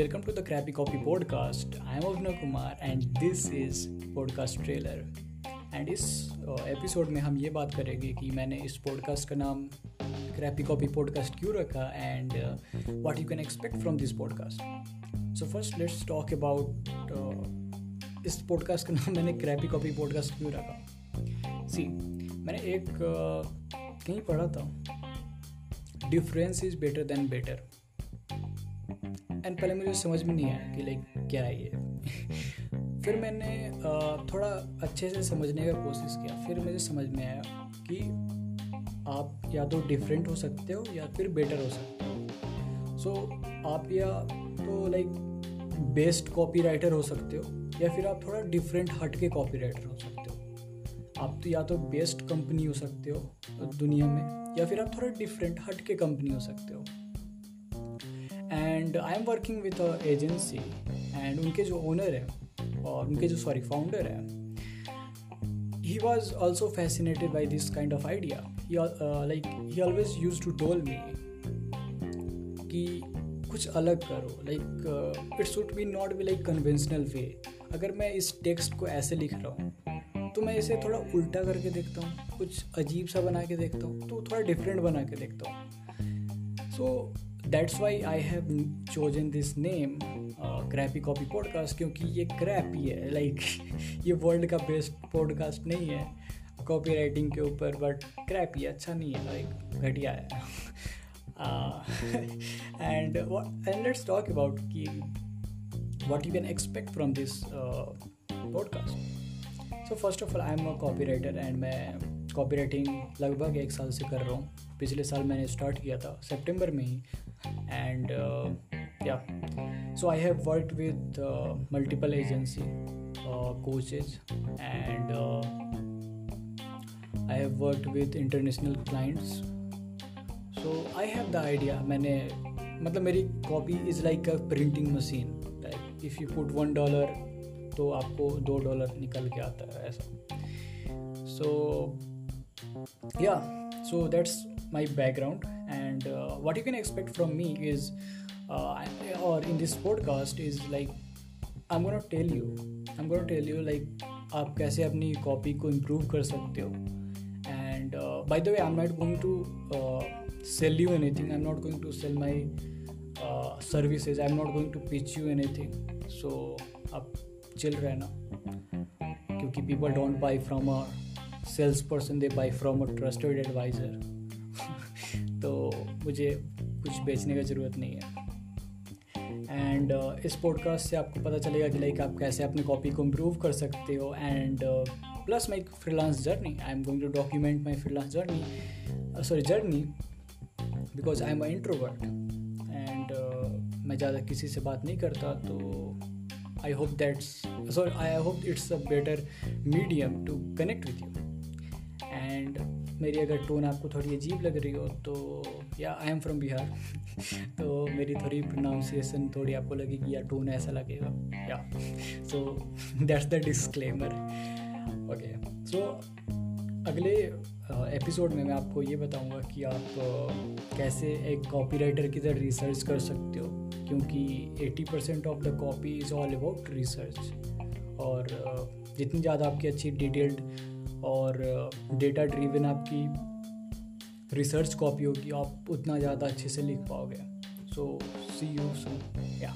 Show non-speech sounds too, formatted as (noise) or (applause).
welcome to the Crappy Copy podcast. I am Avna Kumar and this is podcast trailer. And इस episode में हम ये बात करेंगे कि मैंने इस पॉडकास्ट का नाम क्रैपी कॉपी पॉडकास्ट क्यों रखा and what you can expect from this podcast so first let's talk about इस पॉडकास्ट का नाम मैंने क्रैपी कॉपी पॉडकास्ट क्यों रखा सी मैंने एक uh, कहीं पढ़ा था difference is better than better and पहले मुझे समझ में नहीं आया कि लाइक क्या है ये। (laughs) फिर मैंने थोड़ा अच्छे से समझने का कोशिश किया। फिर मुझे समझ में आया कि आप या तो डिफरेंट हो सकते हो या फिर बेटर हो सकते हो। सो आप या तो लाइक बेस्ट कॉपी राइटर हो सकते हो या फिर आप थोड़ा डिफरेंट हट के कॉपी राइटर हो सकते हो। आप तो या तो बेस्ट कंपनी हो सकते हो दुनिया में या फिर आप थोड़ा डिफरेंट हट के कंपनी हो सकते हो। And I am working with a agency and उनके जो ओनर हैं, और उनके जो सॉरी फाउंडर हैं he was also fascinated by this kind of idea like he always use to told me कि कुछ अलग करो like it should be not be like conventional way अगर मैं इस टेक्स्ट को ऐसे लिख रहा हूँ तो मैं इसे थोड़ा उल्टा करके देखता हूँ, कुछ अजीब सा बना के देखता हूँ तो थोड़ा डिफरेंट बना के देखता हूँ। So that's why I have chosen this name crappy copy podcast क्योंकि ये क्रैप ही है। लाइक like, (laughs) ये वर्ल्ड का बेस्ट पॉडकास्ट नहीं है कॉपी राइटिंग के ऊपर बट क्रैप ही अच्छा नहीं है लाइक घटिया है। And and let's talk about कि what you can expect from this uh, podcast. So first of all i am a copywriter and मैं कॉपी राइटिंग लगभग एक साल से कर रहा हूँ। पिछले साल मैंने स्टार्ट किया था सितंबर में ही। and uh, yeah so i have worked with uh, multiple agency uh, coaches and i have worked with international clients so i have the idea मैंने मतलब मेरी copy is like a printing machine like if you put one dollar तो आपको दो dollar निकल के आता है ऐसा सो या so that's my background. And uh, what you can expect from me is uh, or in this podcast is like i'm gonna tell you i'm gonna tell you like आप कैसे अपनी copy को improve कर सकते हो? And by the way I am not going to sell you anything I am not going to sell my services I am not going to pitch you anything so आप chill रहना. क्योंकि people don't buy from a sales person they buy from a trusted advisor तो मुझे कुछ बेचने का ज़रूरत नहीं है। एंड uh, इस पॉडकास्ट से आपको पता चलेगा कि लाइक आप कैसे अपनी कॉपी को इम्प्रूव कर सकते हो। And plus my freelance journey I am going to document my freelance journey sorry journey because I am introvert and मैं ज़्यादा किसी से बात नहीं करता तो I hope that's sorry I hope it's a better medium to connect with you and मेरी अगर टोन आपको थोड़ी अजीब लग रही हो तो yeah I am from Bihar तो मेरी थोड़ी प्रोनाउंसिएशन थोड़ी आपको लगेगी, या टोन ऐसा लगेगा। या so that's the disclaimer okay so अगले एपिसोड में मैं आपको ये बताऊँगा कि आप कैसे एक कॉपी राइटर की तरह रिसर्च कर सकते हो, क्योंकि 80 percent of the copy is all about research और जितनी ज़्यादा आपकी अच्छी डिटेल्ड और डेटा ड्रीवन आपकी रिसर्च कॉपी होगी, आप उतना ज़्यादा अच्छे से लिख पाओगे। सो सी यू सो या